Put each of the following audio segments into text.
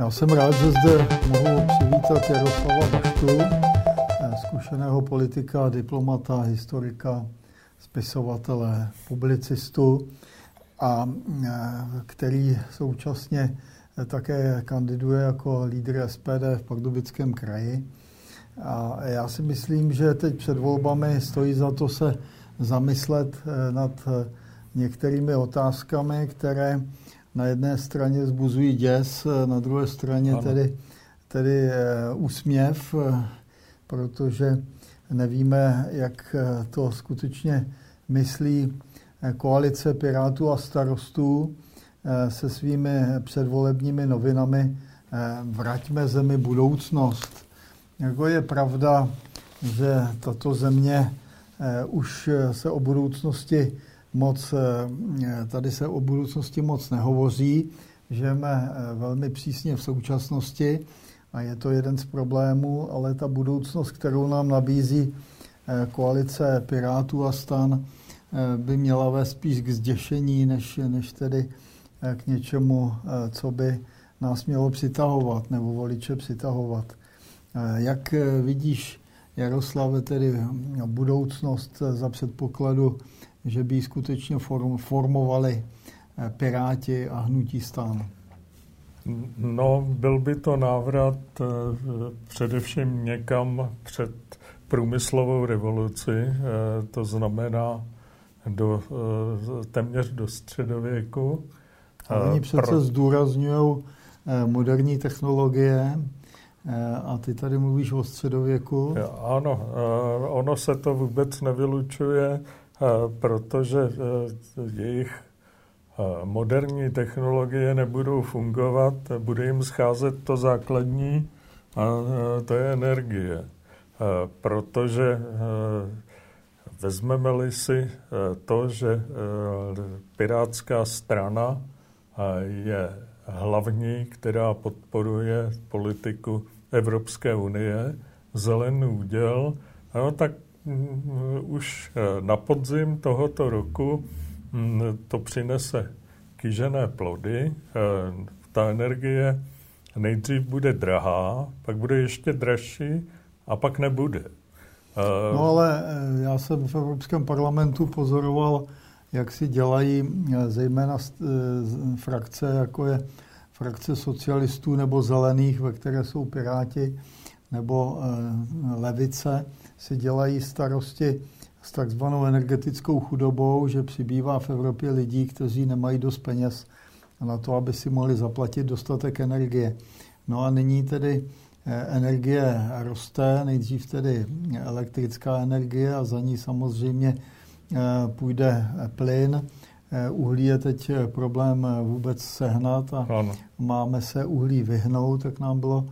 Já jsem rád, že zde mohu přivítat Jaroslava Baštu, eh, zkušeného politika, diplomata, historika, spisovatele, publicistu, a eh, který současně také kandiduje jako lídr SPD v Pardubickém kraji. A já si myslím, že teď před volbami stojí za to se zamyslet eh, nad některými otázkami, které na jedné straně zbuzují děs, na druhé straně tedy, tedy eh, úsměv, eh, protože nevíme, jak eh, to skutečně myslí koalice Pirátů a starostů se svými předvolebními novinami Vraťme zemi budoucnost. Jako je pravda, že tato země už se o budoucnosti moc, eh, tady se o budoucnosti moc nehovoří. Žijeme eh, velmi přísně v současnosti a je to jeden z problémů, ale ta budoucnost, kterou nám nabízí eh, koalice Pirátů a stan, by měla vést spíš k zděšení, než, než tedy k něčemu, co by nás mělo přitahovat nebo voliče přitahovat. Jak vidíš, Jaroslave, tedy budoucnost za předpokladu že by skutečně formovali eh, Piráti a hnutí stán? No, byl by to návrat eh, především někam před průmyslovou revoluci, eh, to znamená do, téměř do středověku. A oni přece Pro... zdůrazňují moderní technologie, a ty tady mluvíš o středověku. Ano, ono se to vůbec nevylučuje protože e, jejich e, moderní technologie nebudou fungovat, bude jim scházet to základní a to je energie. Protože vezmeme-li si to, že pirátská strana je hlavní, která podporuje politiku Evropské unie, zelený úděl, no, tak už eh, na podzim tohoto roku mm, to přinese kýžené plody. Eh, ta energie nejdřív bude drahá, pak bude ještě dražší a pak nebude. Eh, no ale já jsem v Evropském parlamentu pozoroval, jak si dělají zejména frakce, jako je frakce socialistů nebo zelených, ve které jsou piráti, nebo levice, si dělají starosti s takzvanou energetickou chudobou, že přibývá v Evropě lidí, kteří nemají dost peněz na to, aby si mohli zaplatit dostatek energie. No a nyní tedy eh, energie roste, nejdřív tedy elektrická energie a za ní samozřejmě eh, půjde plyn. Eh, uhlí je teď problém vůbec sehnat a ano. máme se uhlí vyhnout, tak nám bylo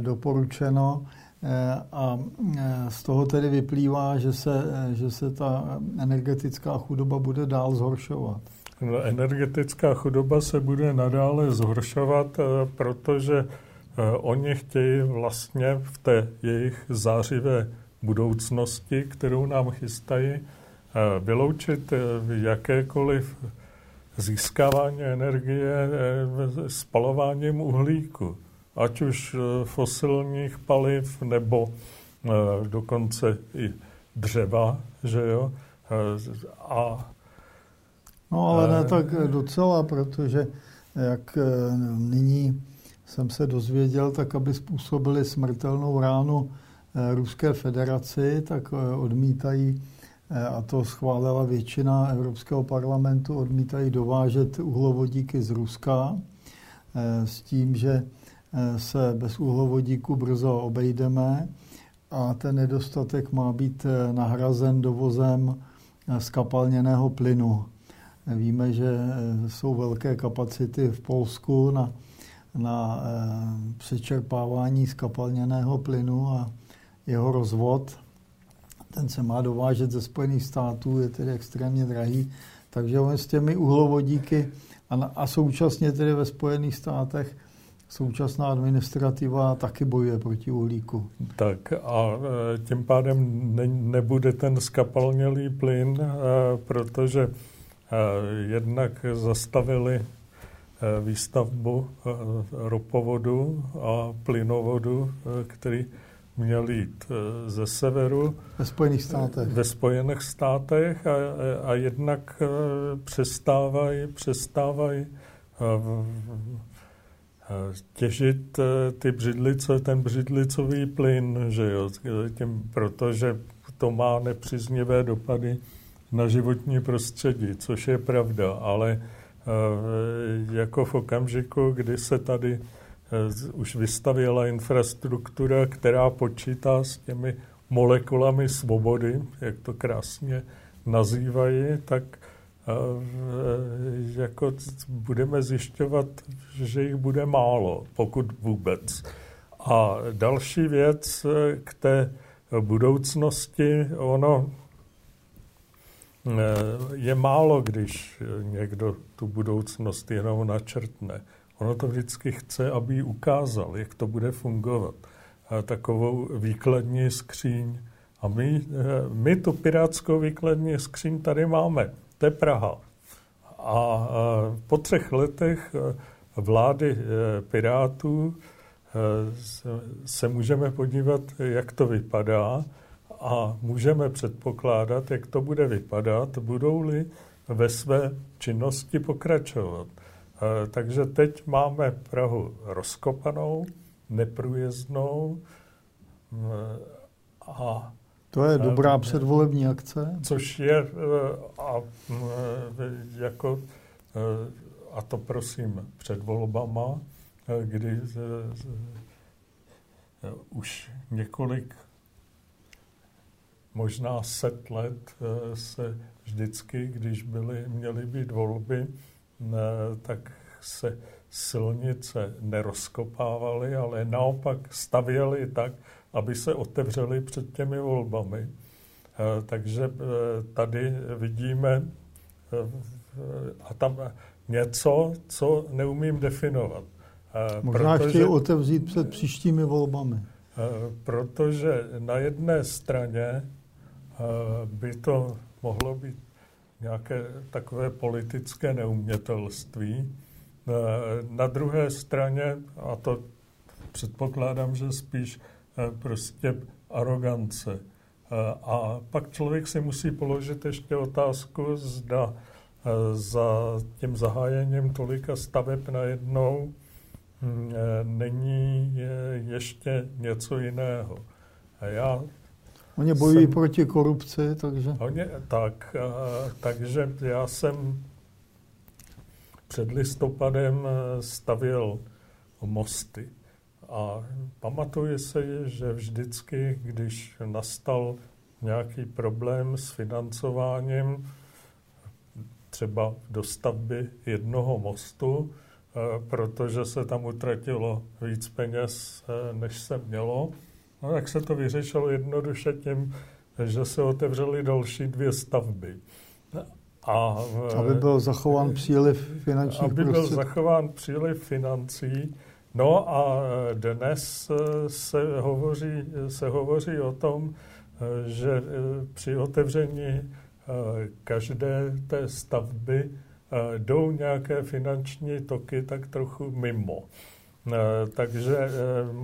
doporučeno. Eh, a eh, z toho tedy vyplývá, že se, eh, že se ta energetická chudoba bude dál zhoršovat. No, energetická chudoba se bude nadále zhoršovat, protože oni chtějí vlastně v té jejich zářivé budoucnosti, kterou nám chystají, vyloučit jakékoliv získávání energie spalováním uhlíku ať už eh, fosilních paliv nebo eh, dokonce i dřeva, že jo. Eh, a, no ale ne tak docela, protože jak nyní jsem se dozvěděl, tak aby způsobili smrtelnou ránu Ruské federaci, tak odmítají, a to schválila většina Evropského parlamentu, odmítají dovážet uhlovodíky z Ruska s tím, že se bez uhlovodíku brzo obejdeme a ten nedostatek má být eh, nahrazen dovozem eh, skapalněného plynu. Víme, že eh, jsou velké kapacity v Polsku na, na přečerpávání skapalněného plynu a jeho rozvod. Ten se má dovážet ze Spojených států, je tedy extrémně drahý. Takže on s těmi uhlovodíky a, a současně tedy ve Spojených státech současná administrativa taky bojuje proti uhlíku. Tak a e, tím pádem ne, nebude ten skapalnělý plyn, e, protože e, jednak zastavili výstavbu ropovodu a plynovodu, který měl jít ze severu. Ve Spojených státech. Ve Spojených státech a, a jednak přestávají, přestávají těžit ty břidlice, ten břidlicový plyn, že jo, tím, protože to má nepříznivé dopady na životní prostředí, což je pravda, ale jako v okamžiku, kdy se tady už vystavěla infrastruktura, která počítá s těmi molekulami svobody, jak to krásně nazývají, tak jako budeme zjišťovat, že jich bude málo, pokud vůbec. A další věc k té budoucnosti, ono je málo, když někdo tu budoucnost jenom načrtne. Ono to vždycky chce, aby ji ukázal, jak to bude fungovat. Takovou výkladní skříň. A my, my tu pirátskou výkladní skříň tady máme. To je Praha. A po třech letech e, vlády e, Pirátů e, se můžeme podívat, jak to vypadá a můžeme předpokládat, jak to bude vypadat, budou-li ve své činnosti pokračovat. Takže teď máme Prahu rozkopanou, neprůjezdnou a to je dobrá předvolební akce. Což je eh, a, eh, jako, eh, a to prosím před volbama, kdy už několik, možná set let se vždycky, když byly, měly být volby, tak se silnice nerozkopávaly, ale naopak stavěly tak, aby se otevřeli před těmi volbami. Eh, takže eh, tady vidíme eh, a tam něco, co neumím definovat. Možná protože, chtějí otevřít před příštími volbami. Protože na jedné straně by to mohlo být nějaké takové politické neumětelství. Na druhé straně, a to předpokládám, že spíš prostě arogance. Eh, a pak člověk si musí položit ještě otázku, zda eh, za tím zahájením tolika staveb najednou hm, není ještě něco jiného. A já Oni bojují jsem, proti korupci, takže... Oni, tak, takže já jsem před listopadem stavěl mosty. A pamatuje se, že vždycky, když nastal nějaký problém s financováním, třeba do stavby jednoho mostu, eh, protože se tam utratilo víc peněz, eh, než se mělo, no, tak se to vyřešilo? Jednoduše tím, že se otevřely další dvě stavby. A, aby byl zachován příliv finančních Aby byl zachován příliv financí, No a e, dnes e, se hovoří, se hovoří o tom, e, že při otevření každé té stavby jdou nějaké finanční toky tak trochu mimo. Takže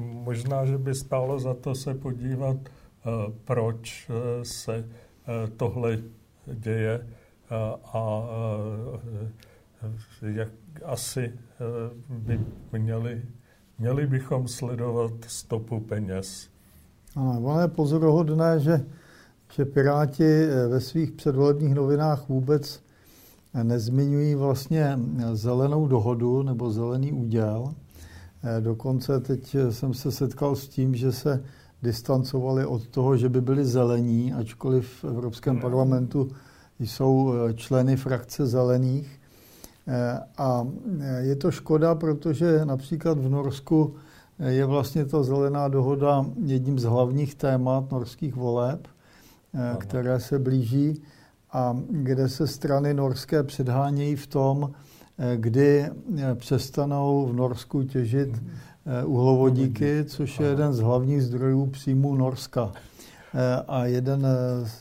možná, že by stálo za to se podívat, proč se tohle děje a jak asi by měli Měli bychom sledovat stopu peněz. Ano, ono je pozoruhodné, že, že Piráti eh, ve svých předvolebních novinách vůbec nezmiňují vlastně zelenou dohodu nebo zelený úděl. Eh, dokonce teď jsem se setkal s tím, že se distancovali od toho, že by byli zelení, ačkoliv v Evropském parlamentu jsou eh, členy frakce zelených. Eh, a eh, je to škoda, protože například v Norsku eh, je vlastně ta zelená dohoda jedním z hlavních témat norských voleb, které se blíží a kde se strany norské předhánějí v tom, kdy přestanou v Norsku těžit uhlovodíky, což je jeden z hlavních zdrojů příjmu Norska. A jeden,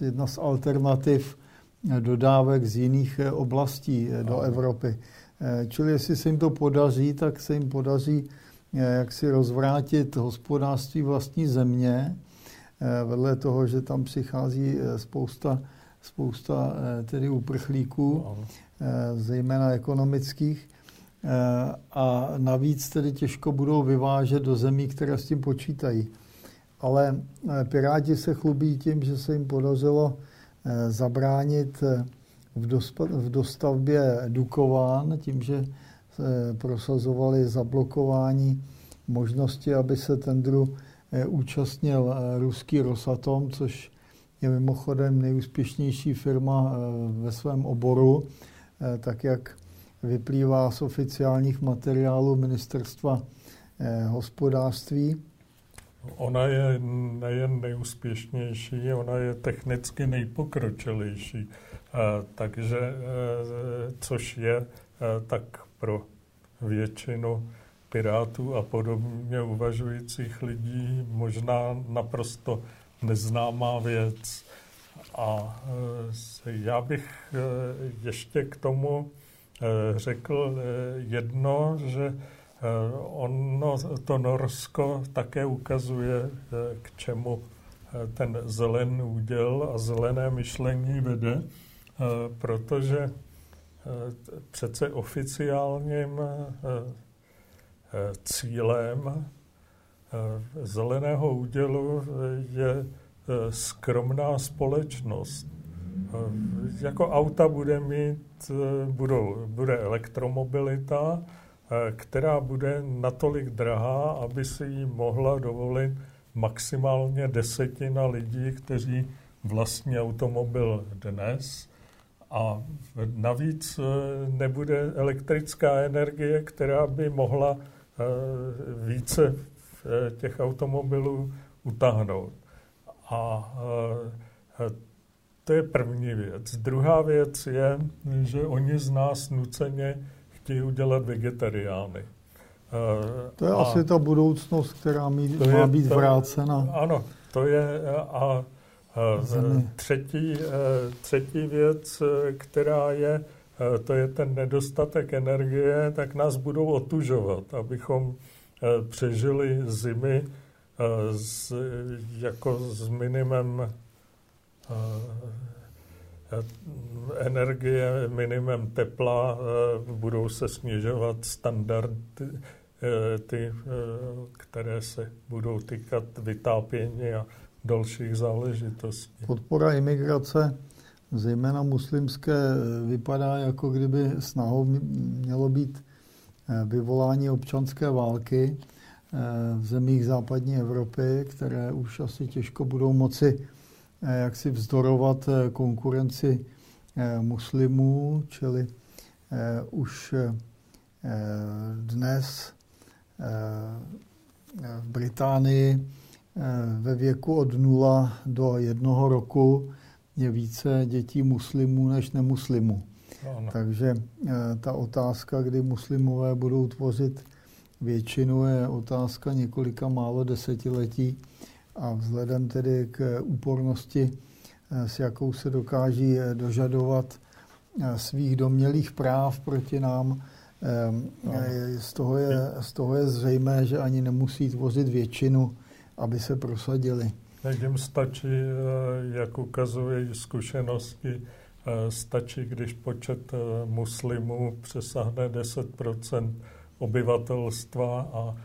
jedna z alternativ dodávek z jiných eh, oblastí eh, do Evropy. Čili jestli se jim to podaří, tak se jim podaří jak si rozvrátit hospodářství vlastní země, vedle toho, že tam přichází spousta, spousta tedy uprchlíků, zejména ekonomických, a navíc tedy těžko budou vyvážet do zemí, které s tím počítají. Ale Piráti se chlubí tím, že se jim podařilo zabránit v dostavbě Dukován, tím, že se prosazovali zablokování možnosti, aby se tendru eh, účastnil eh, ruský Rosatom, což je mimochodem nejúspěšnější firma eh, ve svém oboru, tak jak vyplývá z oficiálních materiálů ministerstva hospodářství. Ona je nejen nejúspěšnější, ona je technicky nejpokročilejší. Takže, což je tak pro většinu pirátů a podobně uvažujících lidí možná naprosto neznámá věc. A já bych ještě k tomu řekl jedno, že ono, to Norsko také ukazuje, k čemu ten zelený úděl a zelené myšlení vede, protože přece oficiálním cílem zeleného údělu je skromná společnost. Jako auta bude mít, budou, bude elektromobilita, která bude natolik drahá, aby si ji mohla dovolit maximálně desetina lidí, kteří vlastní automobil dnes. A navíc e, nebude elektrická energie, která by mohla e, více těch automobilů utáhnout. A to je první věc. Druhá věc je, že oni z nás nuceně chtějí udělat vegetariány. To je a asi ta budoucnost, která mí, má je, být to, vrácena. Ano, to je a třetí, třetí věc, která je, to je ten nedostatek energie, tak nás budou otužovat, abychom přežili zimy s, jako s minimem energie, minimem tepla, budou se snižovat standardy, ty, které se budou týkat vytápění a dalších záležitostí. Podpora imigrace, zejména muslimské, vypadá jako kdyby snahou mělo být vyvolání občanské války v zemích západní Evropy, které už asi těžko budou moci jak si vzdorovat eh, konkurenci eh, muslimů, čili eh, už dnes v Británii ve věku od 0 do 1 roku je více dětí muslimů než nemuslimů. Ano. Takže ta otázka, kdy muslimové budou tvořit většinu, je otázka několika málo desetiletí a vzhledem tedy k úpornosti, eh, s jakou se dokáží eh, dožadovat eh, svých domělých práv proti nám, no. z, toho je, z toho je zřejmé, že ani nemusí tvořit většinu, aby se prosadili. Jim stačí, jak ukazují zkušenosti, stačí, když počet muslimů přesáhne 10% obyvatelstva a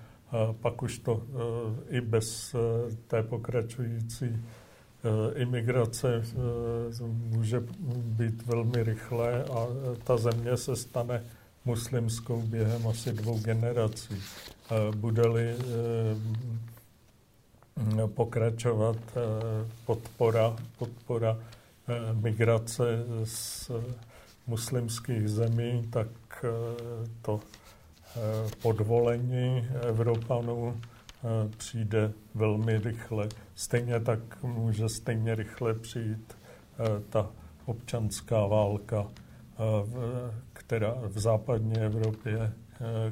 pak už to e, i bez e, té pokračující e, imigrace může být velmi rychlé a ta země se stane muslimskou během asi dvou generací. Bude-li pokračovat podpora, podpora migrace z muslimských zemí, tak to podvolení Evropanů eh, přijde velmi rychle. Stejně tak může stejně rychle přijít eh, ta občanská válka, která v západní Evropě,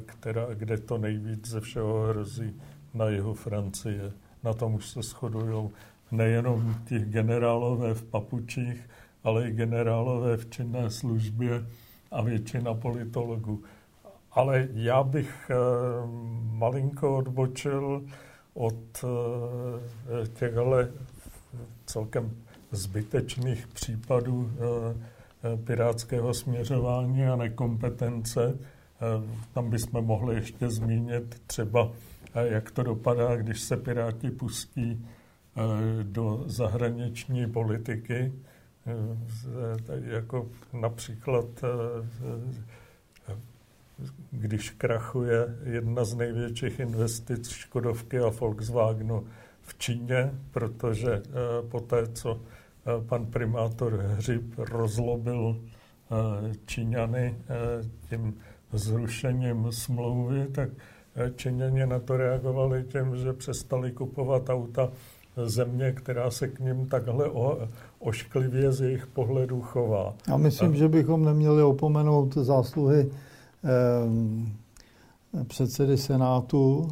která, kde to nejvíc ze všeho hrozí na jihu Francie. Na tom už se shodují nejenom ti generálové v papučích, ale i generálové v činné službě a většina politologů. Ale já bych malinko odbočil od těchto celkem zbytečných případů pirátského směřování a nekompetence. Tam bychom mohli ještě zmínit třeba, jak to dopadá, když se Piráti pustí do zahraniční politiky, jako například když krachuje jedna z největších investic Škodovky a Volkswagenu v Číně, protože po té, co pan primátor Hřib rozlobil Číňany tím zrušením smlouvy, tak Číňani na to reagovali tím, že přestali kupovat auta země, která se k ním takhle o, ošklivě z jejich pohledu chová. Já myslím, a... že bychom neměli opomenout zásluhy eh, předsedy Senátu.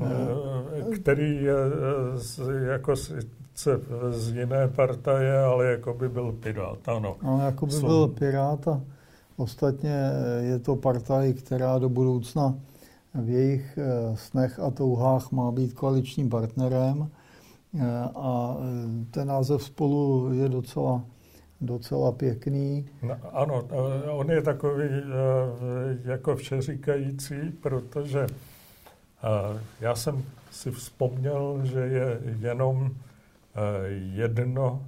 Eh, který je eh, jako sice z jiné partaje, ale jako by byl Pirát, ano. No, jako by Jsou... byl Pirát a ostatně je to partaj, která do budoucna v jejich eh, snech a touhách má být koaličním partnerem. Eh, a eh, ten název spolu je docela, docela pěkný. No, ano, eh, on je takový jako všeříkající, protože já jsem si vzpomněl, že je jenom jedno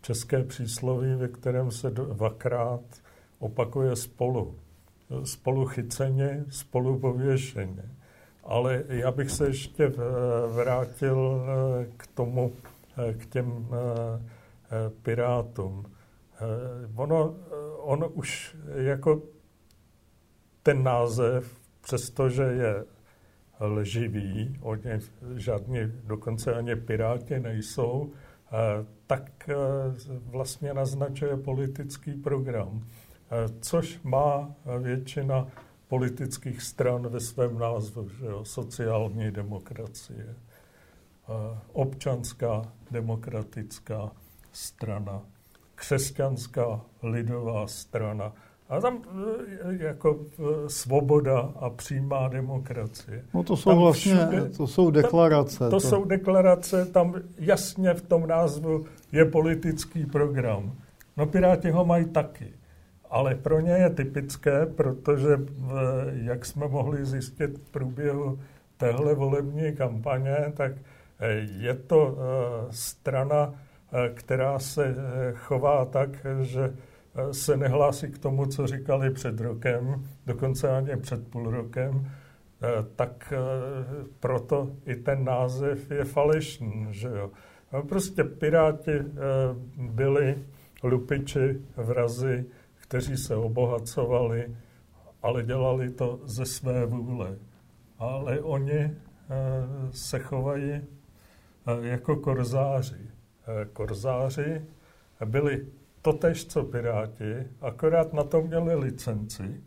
české přísloví, ve kterém se dvakrát opakuje spolu. Spolu chyceně, spolu pověšeně. Ale já bych se ještě vrátil eh, k tomu, eh, k těm eh, pirátům. Ono, ono už jako ten název, přestože je lživý, oni žádní, dokonce ani piráti nejsou, tak vlastně naznačuje politický program, což má většina politických stran ve svém názvu, že jo, sociální demokracie, občanská demokratická strana, křesťanská lidová strana. A tam e, jako e, svoboda a přímá demokracie. No to jsou tam vlastně, všude, to jsou deklarace. Tam, to, to jsou deklarace, tam jasně v tom názvu je politický program. No Piráti ho mají taky. Ale pro ně je typické, protože, jak jsme mohli zjistit v průběhu téhle volební kampaně, tak eh, je to eh, strana, eh, která se chová tak, že se nehlásí k tomu, co říkali před rokem, dokonce ani před půl rokem, tak proto i ten název je falešný. Že jo? Prostě Piráti byli lupiči, vrazy, kteří se obohacovali, ale dělali to ze své vůle. Ale oni eh, se chovají eh, jako korzáři. Eh, korzáři byli totež co Piráti, akorát na to měli licenci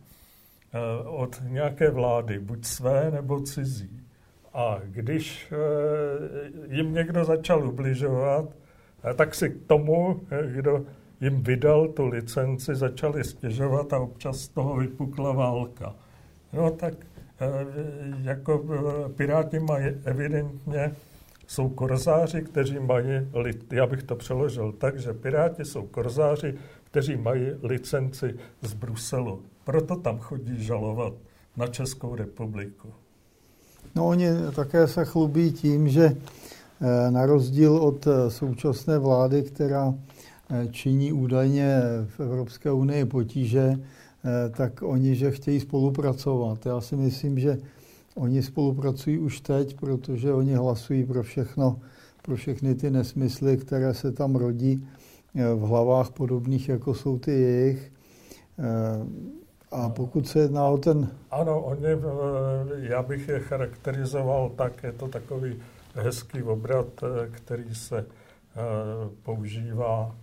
od nějaké vlády, buď své nebo cizí. A když jim někdo začal ubližovat, tak si k tomu, kdo jim vydal tu licenci, začali stěžovat a občas z toho vypukla válka. No tak eh, jako eh, Piráti mají evidentně, jsou korzáři, kteří mají, já bych to přeložil tak, že Piráti jsou korzáři, kteří mají licenci z Bruselu. Proto tam chodí žalovat na Českou republiku. No oni také se chlubí tím, že eh, na rozdíl od současné vlády, která Eh, činí údajně v Evropské unii potíže, eh, tak oni, že chtějí spolupracovat. Já si myslím, že oni spolupracují už teď, protože oni hlasují pro všechno, pro všechny ty nesmysly, které se tam rodí eh, v hlavách podobných, jako jsou ty jejich. A pokud se jedná o ten... Ano, oni, já bych je charakterizoval tak, je to takový hezký obrat, který se používá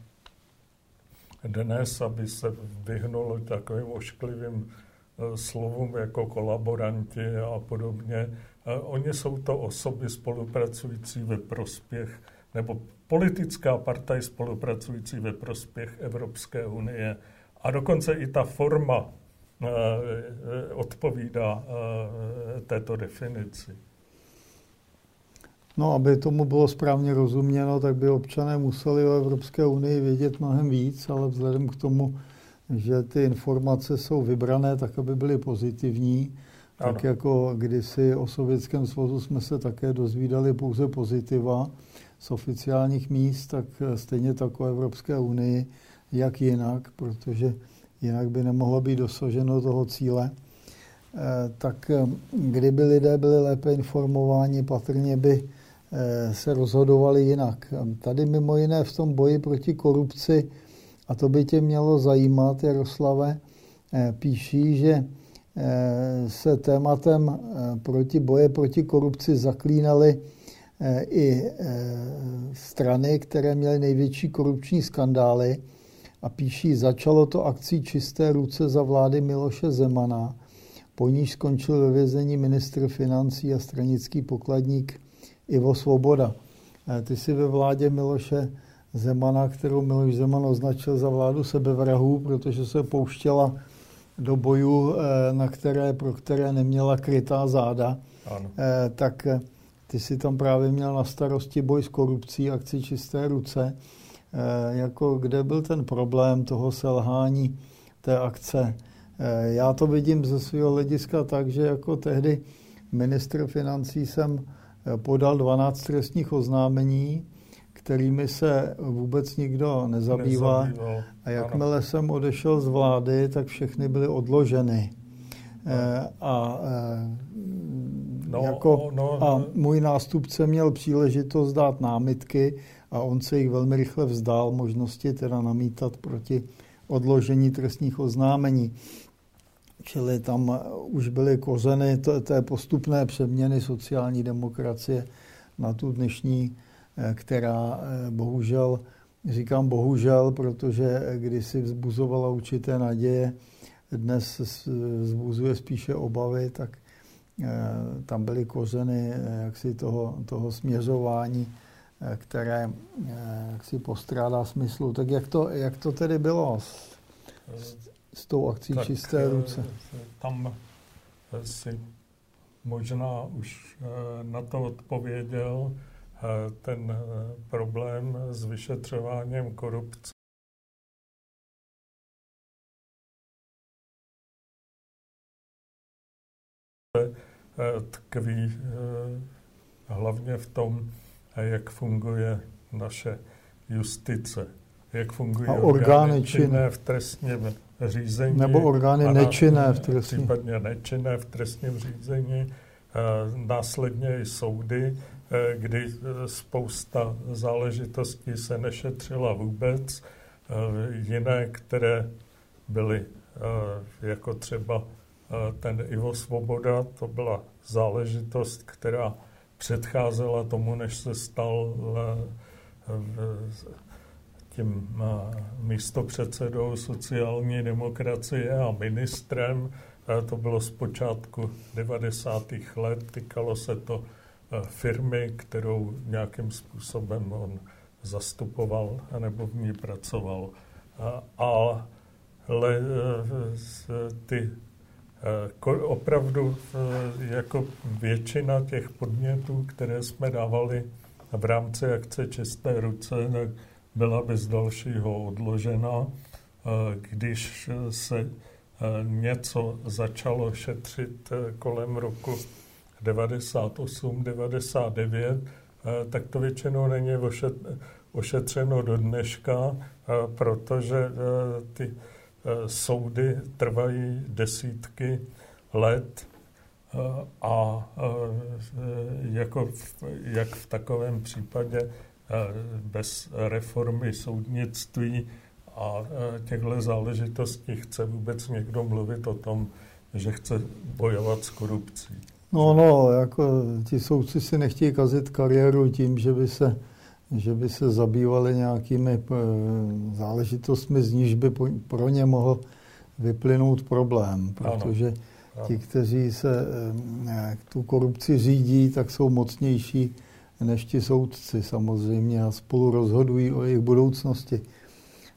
dnes, aby se vyhnul takovým ošklivým eh, slovům jako kolaboranti a podobně. Eh, oni jsou to osoby spolupracující ve prospěch, nebo politická partaj spolupracující ve prospěch Evropské unie. A dokonce i ta forma odpovídá této definici. No, aby tomu bylo správně rozuměno, tak by občané museli o Evropské unii vědět mnohem víc, ale vzhledem k tomu, že ty informace jsou vybrané tak, aby byly pozitivní, ano. tak jako kdysi o Sovětském svazu jsme se také dozvídali pouze pozitiva z oficiálních míst, tak stejně tak o Evropské unii, jak jinak, protože jinak by nemohlo být dosaženo toho cíle. Eh, tak eh, kdyby lidé byli lépe informováni, patrně by eh, se rozhodovali jinak. Tady mimo jiné v tom boji proti korupci, a to by tě mělo zajímat, Jaroslave, píší, že se tématem proti boje proti korupci zaklínaly i strany, které měly největší korupční skandály a píší, začalo to akcí Čisté ruce za vlády Miloše Zemana, po níž skončil ve vězení ministr financí a stranický pokladník Ivo Svoboda. Eh, ty jsi ve vládě Miloše Zemana, kterou Miloš Zeman označil za vládu sebevrahů, protože se pouštěla do bojů, eh, na které, pro které neměla krytá záda, ano. Eh, tak ty si tam právě měl na starosti boj s korupcí, akci Čisté ruce. Eh, jako kde byl ten problém toho selhání té akce. Eh, já to vidím ze svého hlediska tak, že jako tehdy ministr financí jsem eh, podal 12 trestních oznámení, kterými se vůbec nikdo nezabývá. Nezabýval. A jakmile ano. jsem odešel z vlády, tak všechny byly odloženy. A, no, jako, no, a můj nástupce měl příležitost dát námitky a on se jich velmi rychle vzdál možnosti teda namítat proti odložení trestních oznámení. Čili tam už byly kořeny té postupné přeměny sociální demokracie na tu dnešní, eh, která eh, bohužel, říkám bohužel, protože kdysi vzbuzovala určité naděje, dnes vzbuzuje spíše obavy, tak eh, tam byly kořeny jaksi toho, toho směřování které eh, jak si postrádá smyslu. Tak jak to, jak to tedy bylo s, s tou akcí tak, Čisté eh, ruce? Tam si možná už eh, na to odpověděl ten problém s vyšetřováním korupce. tkví hlavně v tom, jak funguje naše justice, jak fungují a orgány činné v trestním řízení. Nebo orgány nečinné v trestním. Případně nečinné v trestním řízení. Následně i soudy, e, kdy e, spousta záležitostí se nešetřila vůbec. Jiné, které byly jako třeba ten Ivo Svoboda, to byla záležitost, která předcházela tomu, než se stal eh, tím eh, místopředsedou sociální demokracie a ministrem. Eh, to bylo z počátku 90. let. Týkalo se to firmy, kterou nějakým způsobem on zastupoval nebo v ní pracoval. Ale ty opravdu eh, jako většina těch podnětů, které jsme dávali v rámci akce Čisté ruce, byla bez dalšího odložena. Eh, když se eh, něco začalo šetřit kolem roku 98, 99, tak to většinou není ošetřeno do dneška, protože ty Eh, soudy trvají desítky let eh, a eh, jako v, jak v takovém případě bez reformy soudnictví a těchto záležitostí chce vůbec někdo mluvit o tom, že chce bojovat s korupcí. No, no, jako ti soudci si nechtějí kazit kariéru tím, že by se že by se zabývali nějakými eh, záležitostmi, z níž by pro ně mohl vyplynout problém, protože ano. ti, kteří se eh, tu korupci řídí, tak jsou mocnější než ti soudci samozřejmě a spolu rozhodují o jejich budoucnosti.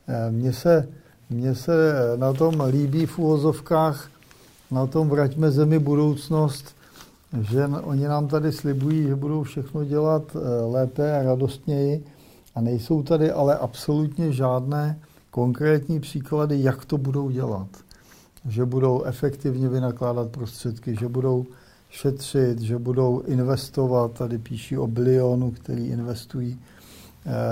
Eh, mně se, mně se na tom líbí v úvozovkách na tom vraťme zemi budoucnost, že oni nám tady slibují, že budou všechno dělat eh, lépe a radostněji a nejsou tady ale absolutně žádné konkrétní příklady, jak to budou dělat. Že budou efektivně vynakládat prostředky, že budou šetřit, že budou investovat, tady píší o bilionu, který investují,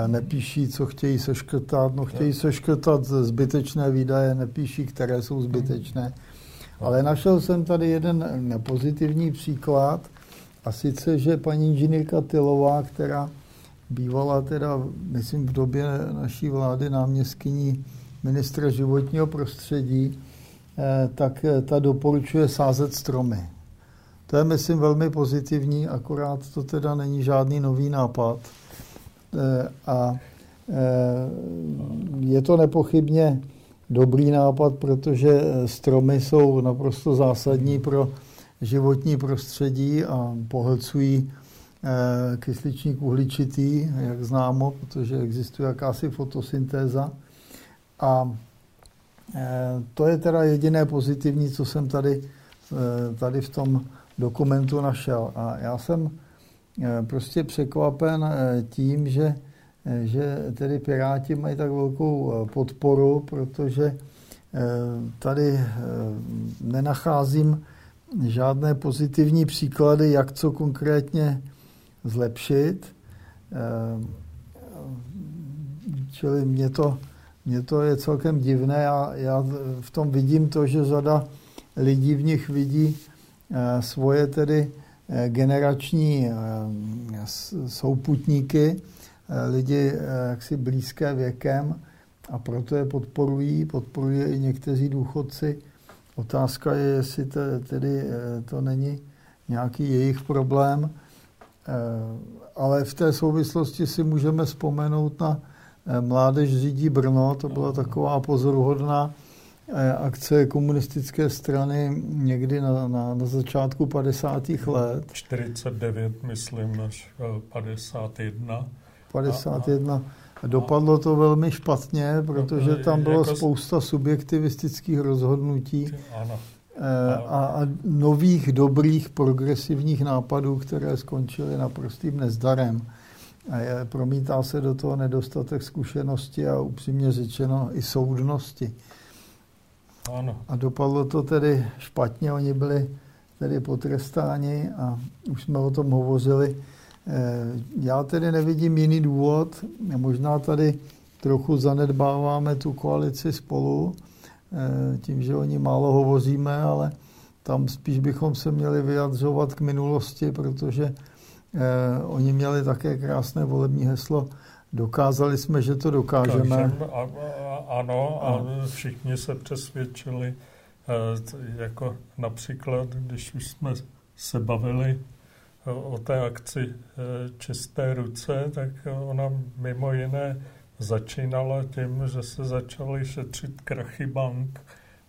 nepíší, co chtějí seškrtat, no chtějí seškrtat zbytečné výdaje, nepíší, které jsou zbytečné. Ale našel jsem tady jeden pozitivní příklad, a sice, že paní inženýrka Tylová, která bývala teda, myslím, v době naší vlády náměstkyní ministra životního prostředí, eh, tak eh, ta doporučuje sázet stromy. To je, myslím, velmi pozitivní, akorát to teda není žádný nový nápad. Eh, a je to nepochybně dobrý nápad, protože stromy jsou naprosto zásadní pro životní prostředí a pohlcují Eh, kysličník uhličitý, jak známo, protože existuje jakási fotosyntéza. A eh, to je teda jediné pozitivní, co jsem tady, eh, tady v tom dokumentu našel. A já jsem prostě překvapen tím, že, že tedy Piráti mají tak velkou podporu, protože tady nenacházím žádné pozitivní příklady, jak co konkrétně zlepšit. Eh, čili mě to, mě to je celkem divné. Já, já v tom vidím to, že řada lidí v nich vidí eh, svoje tedy eh, generační souputníky, lidi jaksi blízké věkem a proto je podporují, podporují i někteří důchodci. Otázka je, jestli to, tedy to není nějaký jejich problém, Eh, ale v té souvislosti si můžeme vzpomenout na eh, Mládež řídí Brno, to byla taková pozoruhodná eh, akce komunistické strany někdy na, na, na začátku 50. let. 49, myslím, až 51. 51. A dopadlo to velmi špatně, protože tam bylo jako spousta subjektivistických rozhodnutí. Ano. Eh, a, a nových, dobrých, progresivních nápadů, které skončily naprostým nezdarem. A je, promítá se do toho nedostatek zkušenosti a upřímně řečeno i soudnosti. Ano. A dopadlo to tedy špatně, oni byli tedy potrestáni a už jsme o tom hovořili. Eh, já tedy nevidím jiný důvod, možná tady trochu zanedbáváme tu koalici spolu, Eh, tím, že o ní málo hovoříme, ale tam spíš bychom se měli vyjadřovat k minulosti, protože eh, oni měli také krásné volební heslo. Dokázali jsme, že to dokážeme. Kažem, a, a, ano, a všichni se přesvědčili, eh, jako například, když už jsme se bavili o té akci Čisté ruce, tak ona mimo jiné začínala tím, že se začaly šetřit krachy bank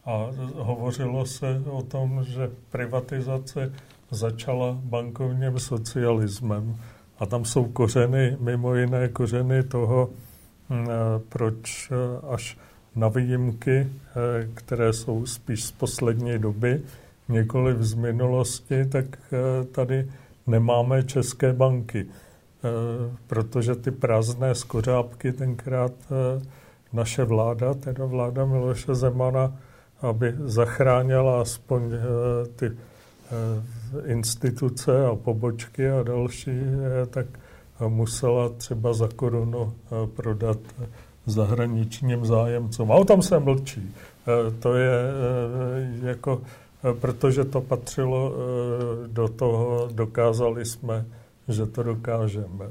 a hovořilo se o tom, že privatizace začala bankovním socialismem. A tam jsou kořeny, mimo jiné kořeny toho, hm, proč až na výjimky, eh, které jsou spíš z poslední doby, nikoli z minulosti, tak eh, tady nemáme české banky. Eh, protože ty prázdné skořápky tenkrát eh, naše vláda, teda vláda Miloše Zemana, aby zachránila aspoň eh, ty instituce a pobočky a další, tak musela třeba za korunu prodat zahraničním zájemcům. A o tom se mlčí. To je jako, protože to patřilo do toho, dokázali jsme že to dokážeme.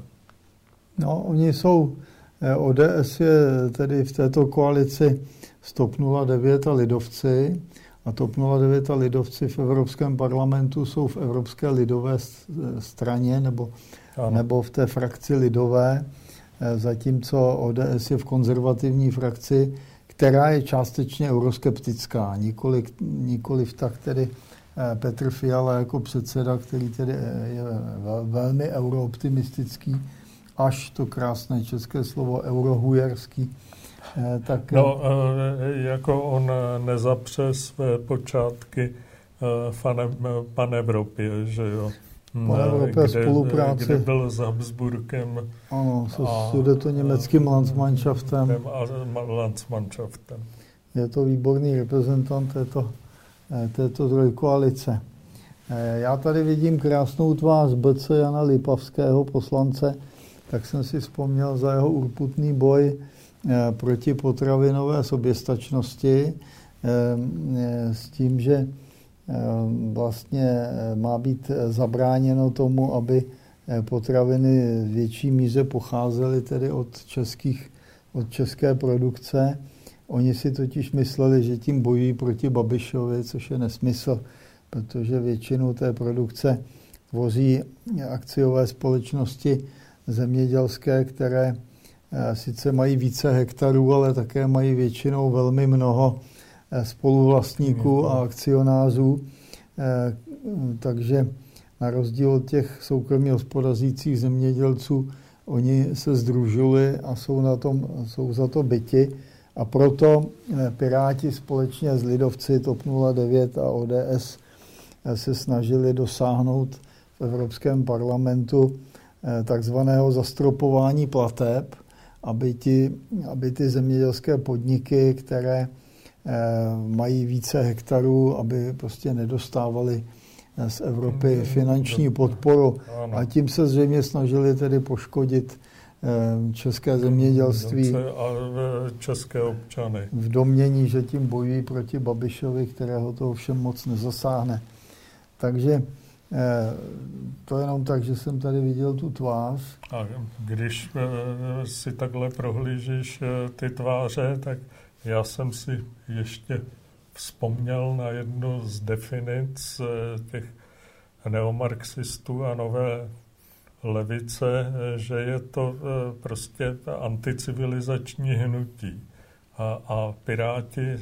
No, oni jsou, eh, ODS je tedy v této koalici Stop 09 a Lidovci a TOP 09 a Lidovci v Evropském parlamentu jsou v Evropské lidové straně nebo, nebo v té frakci lidové, eh, zatímco ODS je v konzervativní frakci, která je částečně euroskeptická, nikoli, nikoli v tak tedy Eh, Petr Fiala jako předseda, který tedy je velmi eurooptimistický, až to krásné české slovo eurohujerský. Eh, tak... No, jako on nezapře své počátky pan Evropě, že jo. Pan Evropě spolupráce. Kde byl s Habsburkem. Ano, se sudeto německým Landsmannschaftem. A Landsmannschaftem. Je to výborný reprezentant této, eh, této trojkoalice. Eh, já tady vidím krásnou tvář BC Jana Lipavského, poslance, tak jsem si vzpomněl za jeho urputný boj eh, proti potravinové soběstačnosti s tím, že vlastně má být zabráněno tomu, aby potraviny v větší míře pocházely tedy od, českých, od české produkce. Oni si totiž mysleli, že tím bojují proti Babišovi, což je nesmysl protože většinu té produkce tvoří akciové společnosti zemědělské, které eh, sice mají více hektarů, ale také mají většinou velmi mnoho eh, spoluvlastníků a akcionářů. Eh, takže na rozdíl od těch soukromě hospodařících zemědělců, oni se združili a jsou, na tom, jsou za to byti. A proto Piráti společně s Lidovci TOP 09 a ODS se snažili dosáhnout v Evropském parlamentu eh, takzvaného zastropování plateb, aby, ti, aby ty zemědělské podniky, které eh, mají více hektarů, aby prostě nedostávali eh, z Evropy hmm. finanční podporu. A tím se zřejmě snažili tedy poškodit české zemědělství. A české občany. V domění, že tím bojují proti Babišovi, kterého to všem moc nezasáhne. Takže eh, to jenom tak, že jsem tady viděl tu tvář. A když eh, si takhle prohlížíš eh, ty tváře, tak já jsem si ještě vzpomněl na jednu z definic těch neomarxistů a nové levice, že je to prostě anticivilizační hnutí. A, a Piráti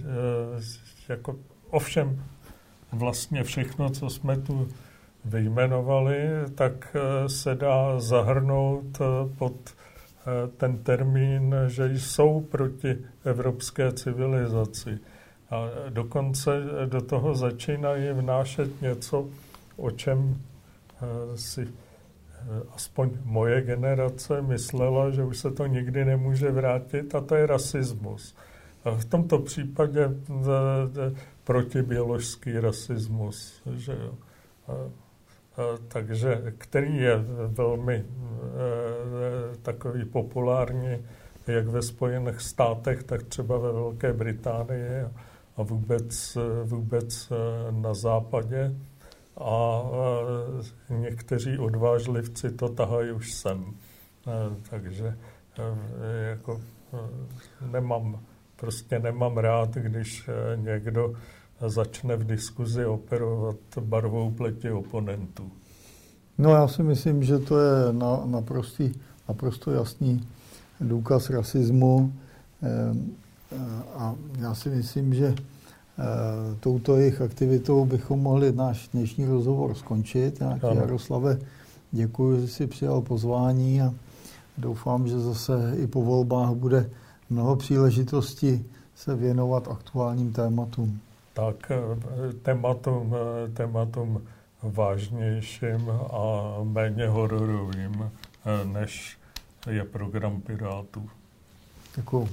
jako ovšem vlastně všechno, co jsme tu vyjmenovali, tak eh, se dá zahrnout eh, pod eh, ten termín, že jsou proti evropské civilizaci. A dokonce do toho začínají vnášet něco, o čem si aspoň moje generace myslela, že už se to nikdy nemůže vrátit, a to je rasismus. A v tomto případě protiběložský rasismus, že jo. A, takže, který je velmi e, takový populární jak ve Spojených státech, tak třeba ve Velké Británii a vůbec, vůbec e, na západě. A, někteří odvážlivci to tahají už sem. Takže jako nemám prostě nemám rád, když eh, někdo začne v diskuzi operovat barvou pleti oponentů. No já si myslím, že to je na, naprostý, naprosto jasný důkaz rasismu eh, a já si myslím, že eh, touto jejich aktivitou bychom mohli náš dnešní rozhovor skončit. Já ti, Jaroslave, děkuji, že jsi přijal pozvání a doufám, že zase i po volbách bude mnoho příležitostí se věnovat aktuálním tématům. Tak eh, tématům, eh, tématům vážnějším a méně hororovým, eh, než je program Pirátů. Děkuji.